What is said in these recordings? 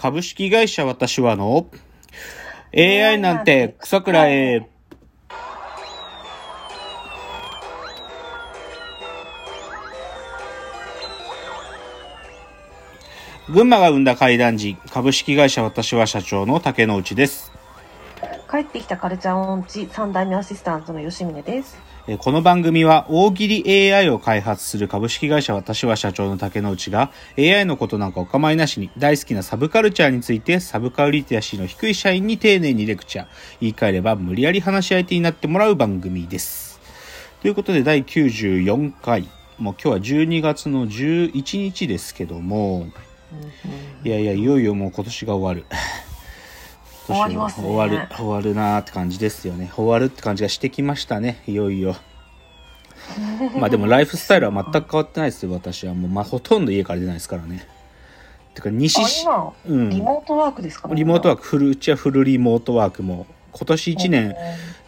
株式会社私はの AI なんて草くらえ。群馬が生んだ怪談時、株式会社私は社長の竹之内です。帰ってきたカルチャー音痴3代目アシスタントの吉峰です。えーこの番組は大喜利 AI を開発する株式会社私は社長の竹之内が AI のことなんかお構いなしに大好きなサブカルチャーについてサブカルリテラシーの低い社員に丁寧にレクチャー言い換えれば無理やり話し相手になってもらう番組です。ということで第94回もう今日は12月の11日ですけどもいやいやいよいよもう今年が終わる。終わりますね終わる、終わるなーって感じですよね。終わるって感じがしてきましたね、いよいよ。まあでもライフスタイルは全く変わってないですよ、私は。もう、まあ、ほとんど家から出ないですからね。てか、西今、うん。リモートワークですかリモートワーク。ク、フル、うちはフルリモートワークも、今年1年、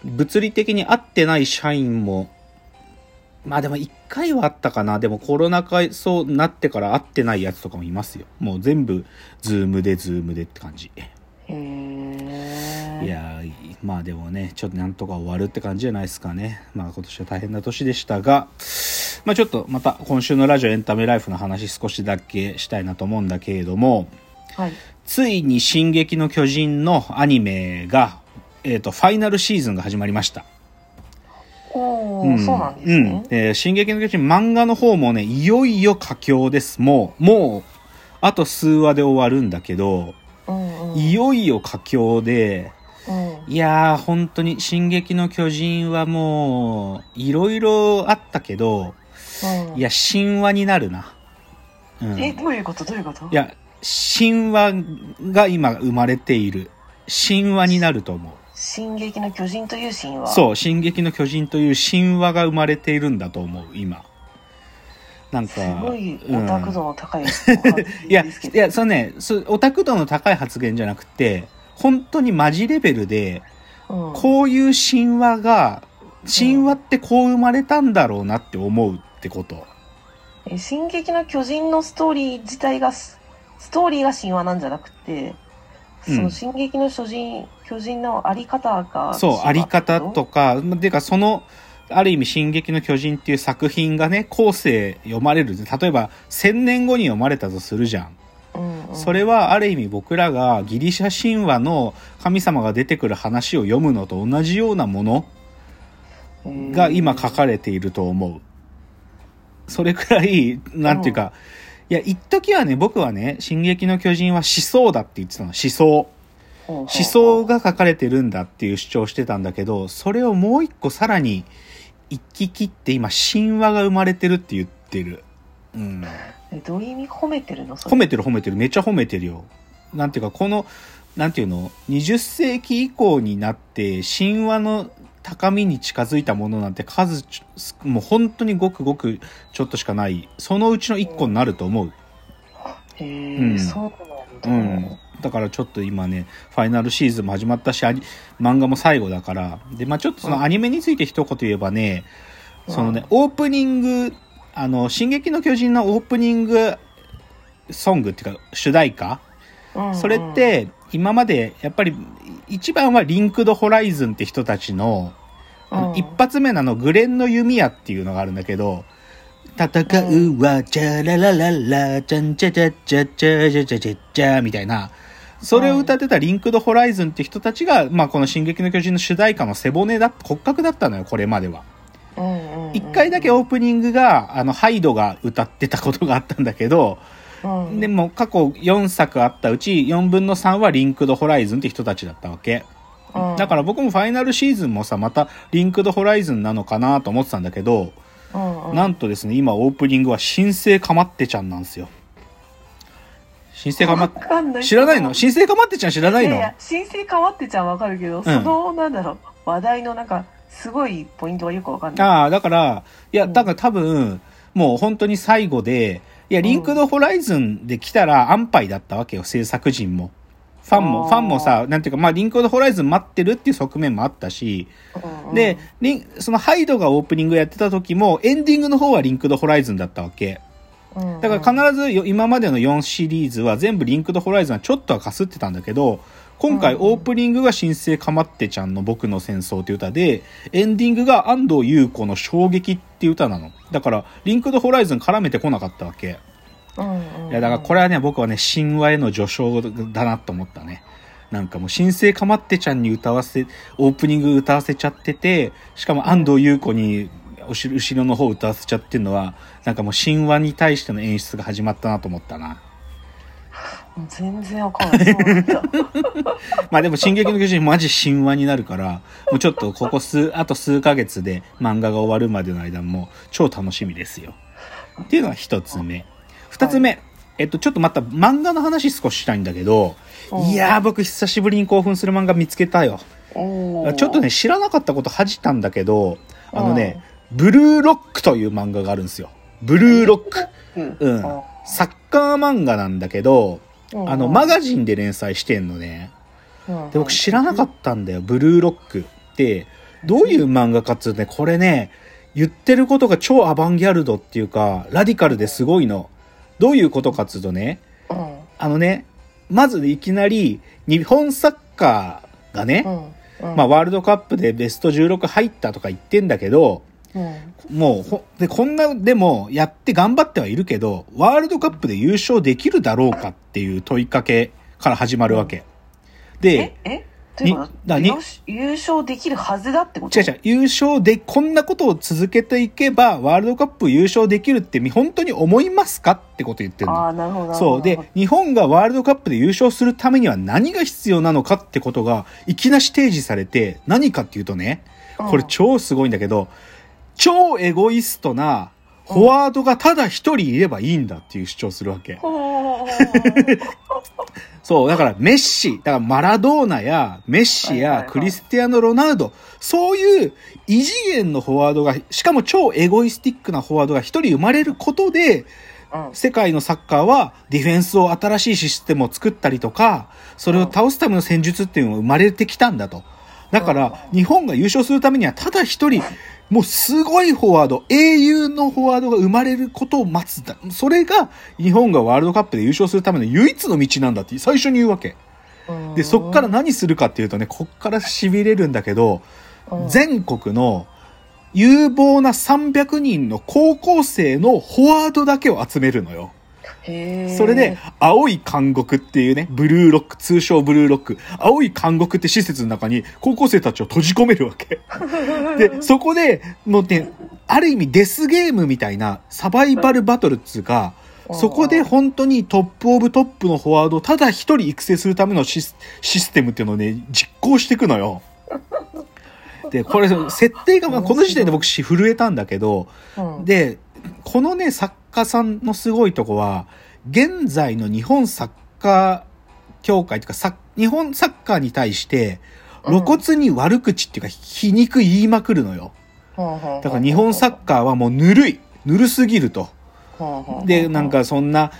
物理的に会ってない社員も、まあでも1回はあったかな。でもコロナ禍そうなってから会ってないやつとかもいますよ。もう全部、 Zoom で Zoom でって感じ。いやーまあでもねちょっとなんとか終わるって感じじゃないですかね。まあ今年は大変な年でしたがまあちょっとまた今週のラジオエンタメライフの話少しだけしたいなと思うんだけれどもはい。ついに「進撃の巨人」のアニメが、えー、とファイナルシーズンが始まりました。おー、そうなんですね。うん。えー進撃の巨人漫画の方もねいよいよ佳境です。もうもうあと数話で終わるんだけどうんうん。いよいよ佳境でうん。いやー、本当に、進撃の巨人はもう、いろいろあったけど、うんいや、神話になるな。うん。え、いどういうこと？どういうこと？や、神話が今生まれている。神話になると思う。進撃の巨人という神話。う。そう、進撃の巨人という神話が生まれているんだと思う、今。なんか、すごいうん。オタク度の高い、いや、ですけど。いや、そのね、そオタク度の高い発言じゃなくて、本当にマジレベルで、うん、こういう神話が、神話ってこう生まれたんだろうなって思うってこと。え進撃の巨人のストーリー自体がス、ストーリーが神話なんじゃなくて、うん。その進撃の巨人、巨人のあり方がそう、あり方とか、まてかその、ある意味、進撃の巨人っていう作品がね、後世読まれる。例えば、千年後に読まれたとするじゃん。うんうん、それはある意味僕らがギリシャ神話の神様が出てくる話を読むのと同じようなものが今書かれていると思う。それくらい、なんていうか、いや、一時はね、僕はね、進撃の巨人は思想だって言ってたの。思想。思想が書かれてるんだっていう主張をしてたんだけど、それをもう一個さらに一気切って今、神話が生まれてるって言ってる。うん。えどういう意味褒めてるの？褒めてる褒めてる。めっちゃ褒めてるよ。なんていうか、この、なんていうの ?20 世紀以降になって、神話の高みに近づいたものなんて数もう本当にごくごくちょっとしかない。そのうちの一個になると思う。へえ、うんそううなんだ。ん。だからちょっと今ね、ファイナルシーズンも始まったし、漫画も最後だから、で、まあちょっとそのアニメについて一言言えばね、そのね、オープニング、あの、進撃の巨人のオープニングソングっていうか、主題歌、それって、今まで、やっぱり、一番はリンクドホライズンって人たちの、一発目なの、グレンの弓矢っていうのがあるんだけど、戦うは、チャララララ、チャンチャチャチャチャチャチャチャみたいな、それを歌ってたリンクドホライズンって人たちが、まあこの進撃の巨人の主題歌の背骨だ、骨格だったのよ、これまでは。一回だけオープニングが、あの、ハイドが歌ってたことがあったんだけど、うん、でも過去4作あったうち4分の3はリンクドホライズンって人たちだったわけ。うんだから僕もファイナルシーズンもさ、またリンクドホライズンなのかなと思ってたんだけど、うんうん、なんとですね、今オープニングは新生かまってちゃんなんですよ。新生かまっわかんない。知らないの？新生かまってちゃん知らないの？いやいや新生かわってちゃんわかるけど、そのなんだろう話題のなんかすごいポイントはよくわかんない。ああ、だから、いや、うん。だから多分、もう本当に最後で、いや、リンクドホライズンで来たら安牌だったわけよ、制作陣も。ファンも、あー。ファンもさ、なんていうか、まあ、リンクドホライズン待ってるっていう側面もあったし、うんうん。で、リンそのハイドがオープニングやってた時も、エンディングの方はリンクドホライズンだったわけ。うんだから必ずよ今までの4シリーズは全部リンクドホライズンはちょっとはかすってたんだけど、今回うんオープニングが新生かまってちゃんの僕の戦争っていう歌で、エンディングが安藤優子の衝撃っていう歌なの。だから、リンクドホライズン絡めてこなかったわけ。うんうんいや、だからこれはね、僕はね、神話への序章だなと思ったね。なんかもう、新生かまってちゃんに歌わせ、オープニング歌わせちゃってて、しかも安藤優子に、後ろの方歌わせちゃってるのは、なんかもう神話に対しての演出が始まったなと思ったな。もう全然わかんない。まあでも、進撃の巨人マジ神話になるから、もうちょっとここ数、あと数ヶ月で漫画が終わるまでの間も超楽しみですよ。っていうのが一つ目。二つ目。えっと、ちょっとまた漫画の話少ししたいんだけど、うんいやー僕久しぶりに興奮する漫画見つけたよ。ちょっとね、知らなかったこと恥じたんだけど、あのね、ブルーロックという漫画があるんですよ。ブルーロック。うんうん。サッカー漫画なんだけど、うんあの、マガジンで連載してんのね。で、僕知らなかったんだよ。ブルーロックって、どういう漫画かっつうとね、これね、言ってることが超アバンギャルドっていうか、ラディカルですごいの。どういうことかっつうとね、うんあのね、まずいきなり、日本サッカーがね、まあ、ワールドカップでベスト16入ったとか言ってんだけど、うんもうほ、で、こんな、でも、やって頑張ってはいるけど、ワールドカップで優勝できるだろうかっていう問いかけから始まるわけ。でえ、え？にだに？優勝できるはずだってこと？違う違う、優勝で、こんなことを続けていけば、ワールドカップ優勝できるって、本当に思いますかってこと言ってるの。ああ、なるほどなるほど。そう。で、日本がワールドカップで優勝するためには何が必要なのかってことが、いきなし提示されて、何かっていうとね、これ超すごいんだけど、超エゴイストなフォワードがただ一人いればいいんだっていう主張するわけ。そう、だからメッシ、だからマラドーナやメッシやクリスティアーノ・ロナウド、そういう異次元のフォワードが、しかも超エゴイスティックなフォワードが一人生まれることで、うん。世界のサッカーはディフェンスを新しいシステムを作ったりとか、それを倒すための戦術っていうのが生まれてきたんだと。だから、日本が優勝するためにはただ一人、もうすごいフォワード、英雄のフォワードが生まれることを待つんだ。それが日本がワールドカップで優勝するための唯一の道なんだって最初に言うわけ。うんで、そっから何するかっていうとね、こっから痺れるんだけど、うん全国の有望な300人の高校生のフォワードだけを集めるのよ。それで、青い監獄っていうね、ブルーロック、通称ブルーロック、青い監獄って施設の中に高校生たちを閉じ込めるわけ。で、そこで、もうね、ある意味デスゲームみたいなサバイバルバトルっつうか、そこで本当にトップオブトップのフォワードをただ一人育成するためのシスシステムっていうのをね、実行していくのよ。で、これ、設定が、まあこの時点で僕し震えたんだけど、うん。で、このね、作家さんのすごいとこは、現在の日本サッカー協会というか、サ日本サッカーに対して、露骨に悪口っていうか、皮肉言いまくるのよ。だから日本サッカーはもうぬるい。ぬるすぎると。で、なんかそんな、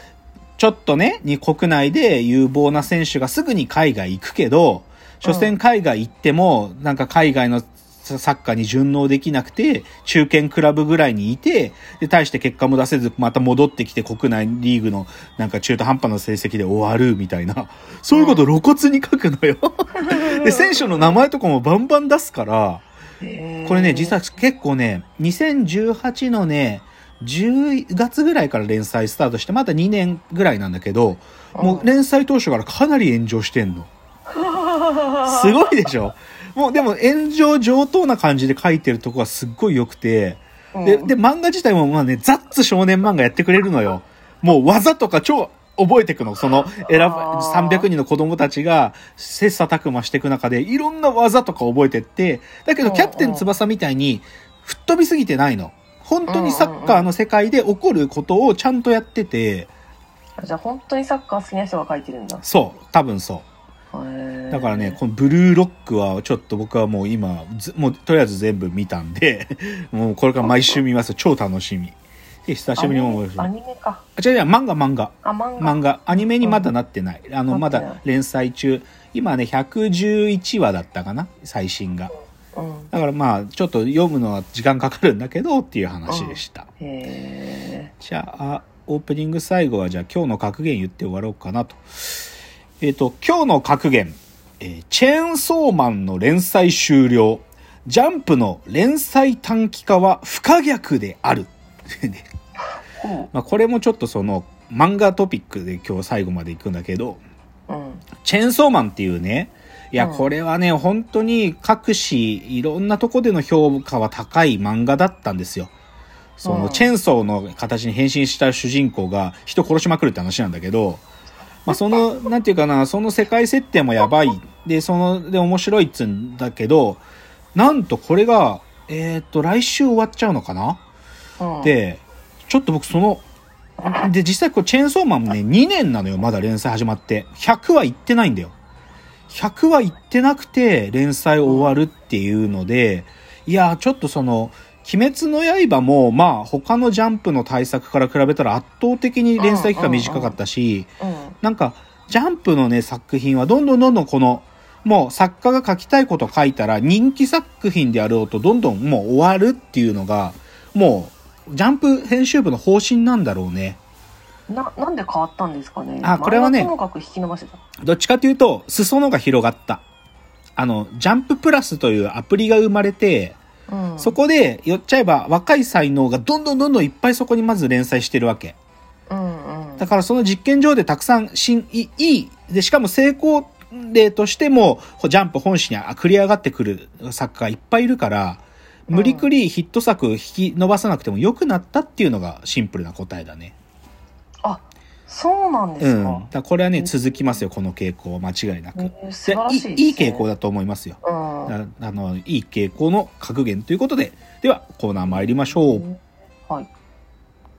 ちょっとね、に国内で有望な選手がすぐに海外行くけど、所詮海外行っても、なんか海外のサッカーに順応できなくて、中堅クラブぐらいにいて、で、大して結果も出せず、また戻ってきて国内リーグのなんか中途半端な成績で終わるみたいな、そういうことを露骨に書くのよ。で、選手の名前とかもバンバン出すから、これね、実は結構ね、2018のね、10月ぐらいから連載スタートして、まだ2年ぐらいなんだけど、もう連載当初からかなり炎上してんの。すごいでしょ？もうでも炎上上等な感じで書いてるとこがすっごい良くて、で、で、漫画自体もまあね、ザッツ少年漫画やってくれるのよ。もう技とか超覚えていくの。その、選ぶ、あー300人の子供たちが切磋琢磨していく中で、いろんな技とか覚えてって、だけどうんキャプテン翼みたいに、吹っ飛びすぎてないの。本当にサッカーの世界で起こることをちゃんとやってて、じゃあ本当にサッカー好きな人が書いてるんだ。そう、多分そう。だからね、このブルーロックはちょっと僕はもう今、ずもうとりあえず全部見たんで、もうこれから毎週見ます。超楽しみ。で、久しぶりに思う。アニメか。あ、違う違う、漫画漫画。あ、漫画。漫画。アニメにまだなってない。あの、まだ連載中。今ね、111話だったかな最新が。うん。だからまあ、ちょっと読むのは時間かかるんだけど、っていう話でした。へじゃあ、オープニング最後はじゃあ今日の格言言って終わろうかなと。えっ、と、今日の格言、えーチェーンソーマンの連載終了。ジャンプの連載短期化は不可逆である。まあこれもちょっとその漫画トピックで今日最後まで行くんだけど、う。うん。チェーンソーマンっていうね、いや、うんこれはね、本当に各紙、いろんなとこでの評価は高い漫画だったんですよ。その、うんチェーンソーの形に変身した主人公が人殺しまくるって話なんだけど、まあ、その、なんていうかな、その世界設定もやばい。で、その、で、面白いっつうんだけど、なんとこれが、えっ、と、来週終わっちゃうのかな？うん、で、ちょっと僕その、で、実際これチェーンソーマンもね、2年なのよ、まだ連載始まって。100は行ってないんだよ。100は行ってなくて、連載終わるっていうので、いや、ちょっとその、鬼滅の刃も、まあ、他のジャンプの対策から比べたら圧倒的に連載期間短かったし、うん。なんか、ジャンプのね、作品はどんどんどんどんこの、もう作家が書きたいこと書いたら人気作品であろうとどんどんもう終わるっていうのが、もう、ジャンプ編集部の方針なんだろうね。な、なんで変わったんですかね？あこれはね前ともかく引き伸ばしてた。どっちかというと、裾野が広がった。あの、ジャンププラスというアプリが生まれて、うん。そこで寄っちゃえば若い才能がどんどんどんどんいっぱいそこにまず連載してるわけ。うんうん。だからその実験場でたくさん新、いいい、で、しかも成功例としても、ジャンプ本誌に繰り上がってくる作家がいっぱいいるから、無理くりヒット作引き伸ばさなくても良くなったっていうのがシンプルな答えだね。あ、そうなんでうん。だすか。からこれはね、続きますよ、この傾向は間違いなく。えー素で晴らしいね。いい傾向だと思いますよ。うん。ああの、いい傾向の格言ということで、ではコーナー参りましょう。はい。